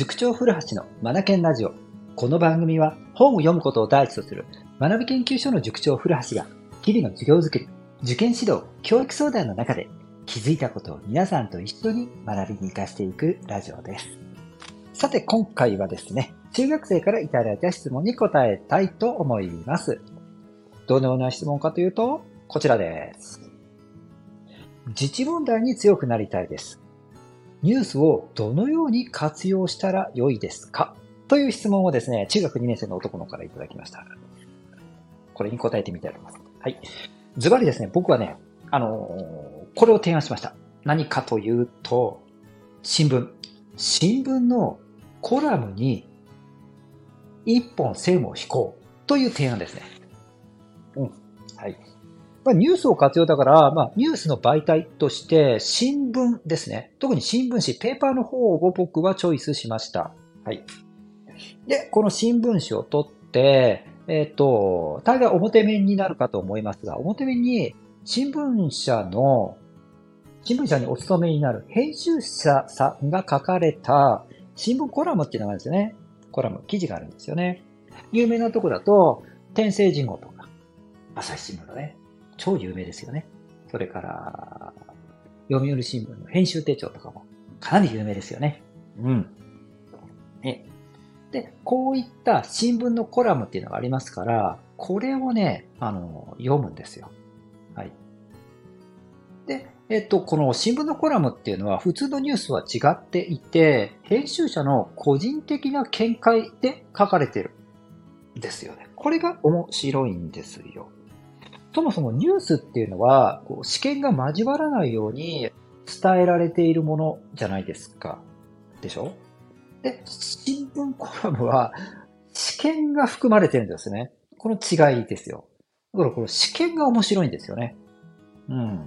塾長古橋のマナケンラジオ。この番組は本を読むことを第一とする学び研究所の塾長古橋が日々の授業づくり、受験指導、教育相談の中で気づいたことを皆さんと一緒に学びに活かしていくラジオです。さて今回はですね、中学生からいただいた質問に答えたいと思います。どのような質問かというと、こちらです。自治問題に強くなりたいです。ニュースをどのように活用したら良いですか？という質問をですね、中学2年生の男の子からいただきました。これに答えてみたいと思います。はい。ズバリですね、僕はね、あのー、これを提案しました。何かというと、新聞。新聞のコラムに一本線を引こうという提案ですね。うん。はい。まあ、ニュースを活用だから、まあ、ニュースの媒体として、新聞ですね。特に新聞紙、ペーパーの方を僕はチョイスしました。はい。で、この新聞紙を取って、えっ、ー、と、大概表面になるかと思いますが、表面に新聞社の、新聞社にお勤めになる編集者さんが書かれた新聞コラムっていうのがあるんですよね。コラム、記事があるんですよね。有名なとこだと、天星人号とか、朝日新聞のね、超有名ですよね。それから、読売新聞の編集手帳とかもかなり有名ですよね。うん。ね。で、こういった新聞のコラムっていうのがありますから、これをね、あの、読むんですよ。はい。で、えっと、この新聞のコラムっていうのは普通のニュースは違っていて、編集者の個人的な見解で書かれてるんですよね。これが面白いんですよ。そもそもニュースっていうのは、こう試験が交わらないように伝えられているものじゃないですか。でしょ？で、新聞コラムは試験が含まれてるんですね。この違いですよ。だからこの試験が面白いんですよね。うん。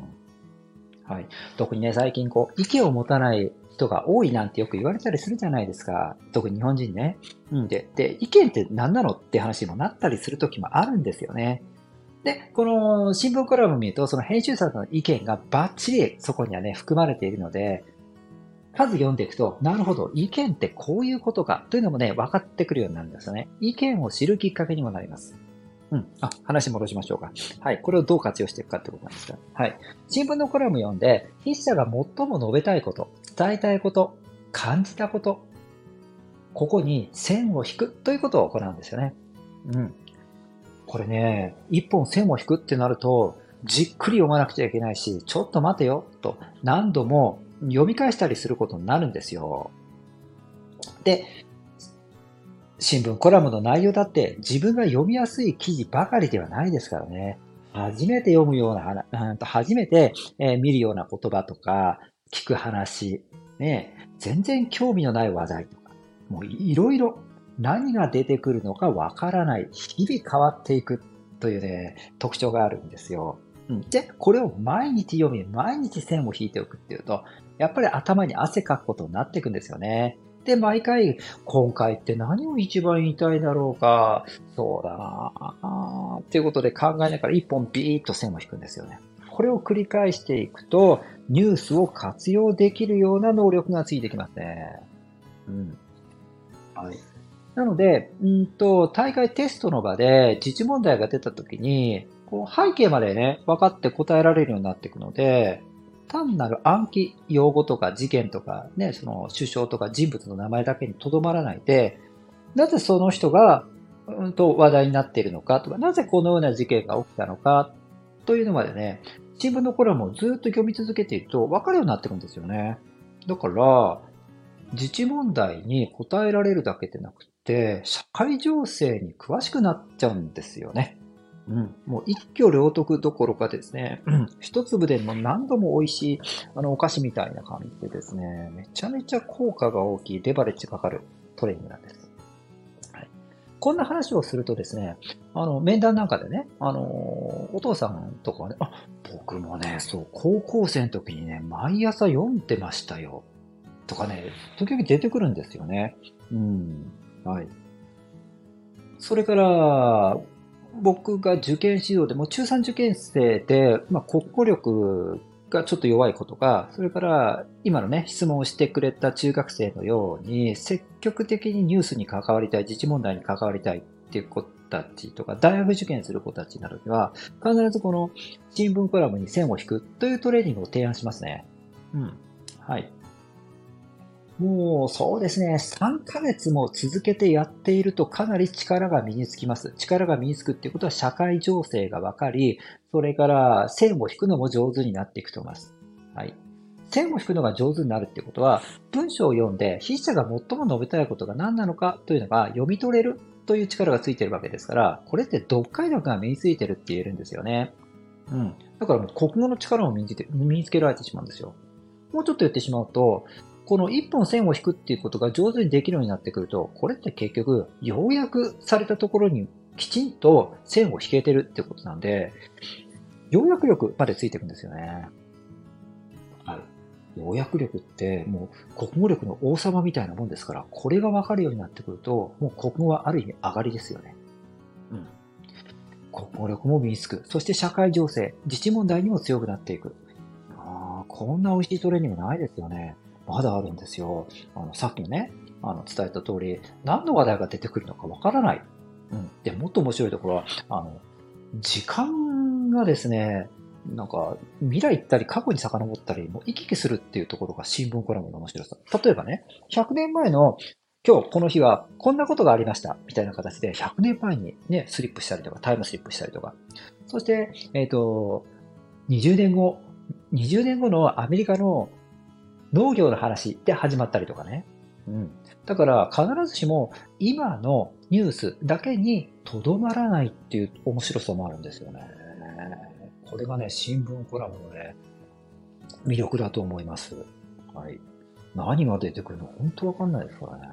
はい。特にね、最近こう、意見を持たない人が多いなんてよく言われたりするじゃないですか。特に日本人ね。うんで、で、意見って何なの？って話にもなったりする時もあるんですよね。で、この新聞コラムを見ると、その編集者の意見がバッチリそこにはね、含まれているので、数読んでいくと、なるほど、意見ってこういうことかというのもね、分かってくるようになるんですよね。意見を知るきっかけにもなります。うん。あ、話戻しましょうか。はい。これをどう活用していくかってことなんですが。はい。新聞のコラム読んで、筆者が最も述べたいこと、伝えたいこと、感じたこと、ここに線を引くということを行うんですよね。うん。これね、一本線を引くってなると、じっくり読まなくちゃいけないし、ちょっと待てよ、と何度も読み返したりすることになるんですよ。で、新聞コラムの内容だって自分が読みやすい記事ばかりではないですからね。初めて読むような話、初めて、え見るような言葉とか、聞く話、ね、全然興味のない話題とか、もういろいろ何が出てくるのかわからない、日々変わっていくというね、特徴があるんですよ。で、これを毎日読み、毎日線を引いておくっていうと、やっぱり頭に汗かくことになっていくんですよね。で、毎回、今回って何を一番言いたいだろうか、そうだなっていうことで考えながら一本ビーッと線を引くんですよね。これを繰り返していくと、ニュースを活用できるような能力がついてきますね。うん。はい。なので、うんと、大会テストの場で自治問題が出た時に、こう背景までね、分かって答えられるようになっていくので、単なる暗記用語とか事件とかね、その首相とか人物の名前だけにとどまらないで、なぜその人が、うんと話題になっているのかとか、なぜこのような事件が起きたのかというのまでね、新聞のコラムをずっと読み続けていると分かるようになってくんですよね。だから、自治問題に答えられるだけでなくて、社会情勢に詳しくなっちゃうんですよね。うん、もう一挙両得どころかですね、うん、一粒でも何度も美味しいあのお菓子みたいな感じでですね、めちゃめちゃ効果が大きいレバレッジかかるトレーニングなんです。はい、こんな話をするとですね、あの、面談なんかでね、あの、お父さんとかね、あ、僕もね、そう、高校生の時にね、毎朝読んでましたよ。とかね、時々出てくるんですよね。うん。はい。それから、僕が受験指導でも中3受験生で、まあ、国語力がちょっと弱い子とか、それから今のね、質問をしてくれた中学生のように、積極的にニュースに関わりたい、自治問題に関わりたいっていう子たちとか、大学受験する子たちなどには、必ずこの新聞コラムに線を引くというトレーニングを提案しますね。うん。はい。もうそうですね、3ヶ月も続けてやっているとかなり力が身につきます。力が身につくっていうことは社会情勢が分かり、それから線を引くのも上手になっていくと思います。はい。線を引くのが上手になるっていうことは、文章を読んで筆者が最も述べたいことが何なのかというのが読み取れるという力がついてるわけですから、これって読解力が身についてるって言えるんですよね。うん。だからもう国語の力も身につけられてしまうんですよ。もうちょっと言ってしまうと、この一本線を引くっていうことが上手にできるようになってくると、これって結局、要約されたところにきちんと線を引けてるってことなんで、要約力までついていくんですよね。はい。要約力ってもう国語力の王様みたいなもんですから、これがわかるようになってくると、もう国語はある意味上がりですよね。うん。国語力も身につく。そして社会情勢、自治問題にも強くなっていく。ああ、こんな美味しいトレーニングないですよね。まだあるんですよ。あの、さっきもね、あの、伝えた通り、何の話題が出てくるのかわからない。うん。で、もっと面白いところは、あの、時間がですね、なんか、未来行ったり過去に遡ったり、もう行き来するっていうところが新聞コラムの面白さ。例えばね、100年前の今日この日はこんなことがありました、みたいな形で100年前にね、スリップしたりとか、タイムスリップしたりとか。そして、えっ、ー、と、20年後、20年後のアメリカの農業の話で始まったりとかね。うん。だから必ずしも今のニュースだけにとどまらないっていう面白さもあるんですよね。これがね、新聞コラムのね、魅力だと思います。はい。何が出てくるの本当わかんないですからね。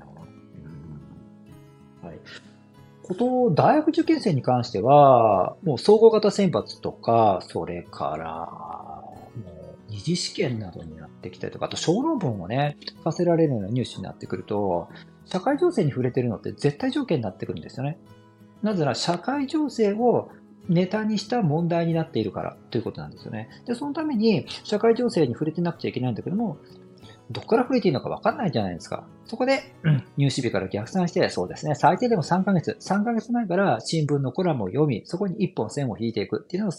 うん、はい。こと、大学受験生に関しては、もう総合型選抜とか、それから、二次試験などになってきたりとか、あと小論文をね、させられるような入試になってくると、社会情勢に触れてるのって絶対条件になってくるんですよね。なぜなら社会情勢をネタにした問題になっているからということなんですよね。で、そのために社会情勢に触れてなくちゃいけないんだけども、どこから触れていいのか分かんないじゃないですか。そこで、うん入試日から逆算して、そうですね、最低でも3ヶ月、3ヶ月前から新聞のコラムを読み、そこに1本線を引いていくっていうのを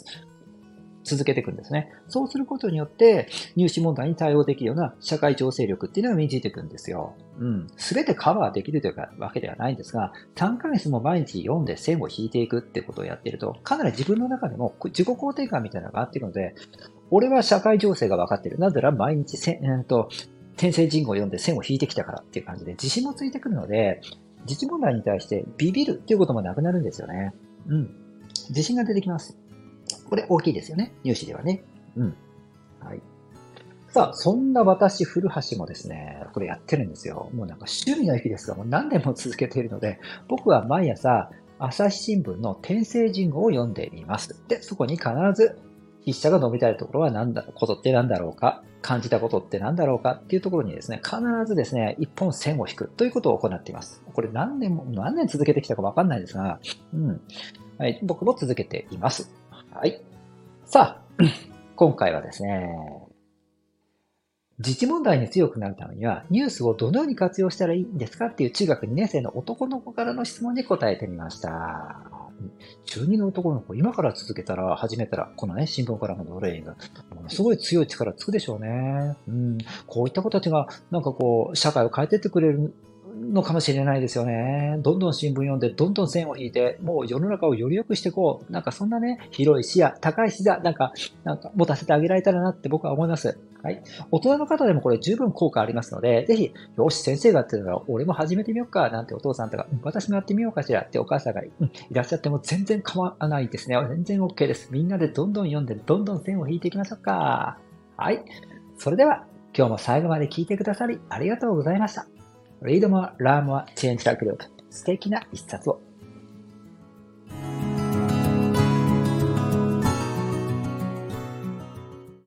続けていくんですね。そうすることによって、入試問題に対応できるような社会情勢力っていうのが身についていくんですよ。うん。すべてカバーできるというわけではないんですが、3ヶ月も毎日読んで線を引いていくってことをやっていると、かなり自分の中でも自己肯定感みたいなのがあっていくので、俺は社会情勢が分かっている。なぜなら毎日せ、えー、と、転生人語を読んで線を引いてきたからっていう感じで自信もついてくるので、自治問題に対してビビるっていうこともなくなるんですよね。うん。自信が出てきます。これ大きいですよね。入試ではね。うん。はい。さあ、そんな私、古橋もですね、これやってるんですよ。もうなんか趣味の域ですが、もう何年も続けているので、僕は毎朝、朝日新聞の天聖人語を読んでみます。で、そこに必ず、筆者が述べたいところは何だ、ことって何だろうか、感じたことって何だろうかっていうところにですね、必ずですね、一本線を引くということを行っています。これ何年も、何年続けてきたかわかんないですが、うん。はい、僕も続けています。はい。さあ、今回はですね、自治問題に強くなるためには、ニュースをどのように活用したらいいんですかっていう中学2年生の男の子からの質問に答えてみました。中2の男の子、今から続けたら、始めたら、このね、新聞からのトレーニング、ものすごい強い力つくでしょうね。うん。こういった子たちが、なんかこう、社会を変えてってくれるのかもしれないですよね。どんどん新聞読んで、どんどん線を引いて、もう世の中をより良くしていこう。なんかそんなね、広い視野、高い視野、なんか、なんか持たせてあげられたらなって僕は思います。はい。大人の方でもこれ十分効果ありますので、ぜひ、よし、先生がやってるなら俺も始めてみようか、なんてお父さんとか、うん、私もやってみようかしらってお母さんが、うん、いらっしゃっても全然構わないですね。全然 OK です。みんなでどんどん読んで、どんどん線を引いていきましょうか。はい。それでは、今日も最後まで聞いてくださりありがとうございました。Read more, learn more, change the group. 素敵な一冊を。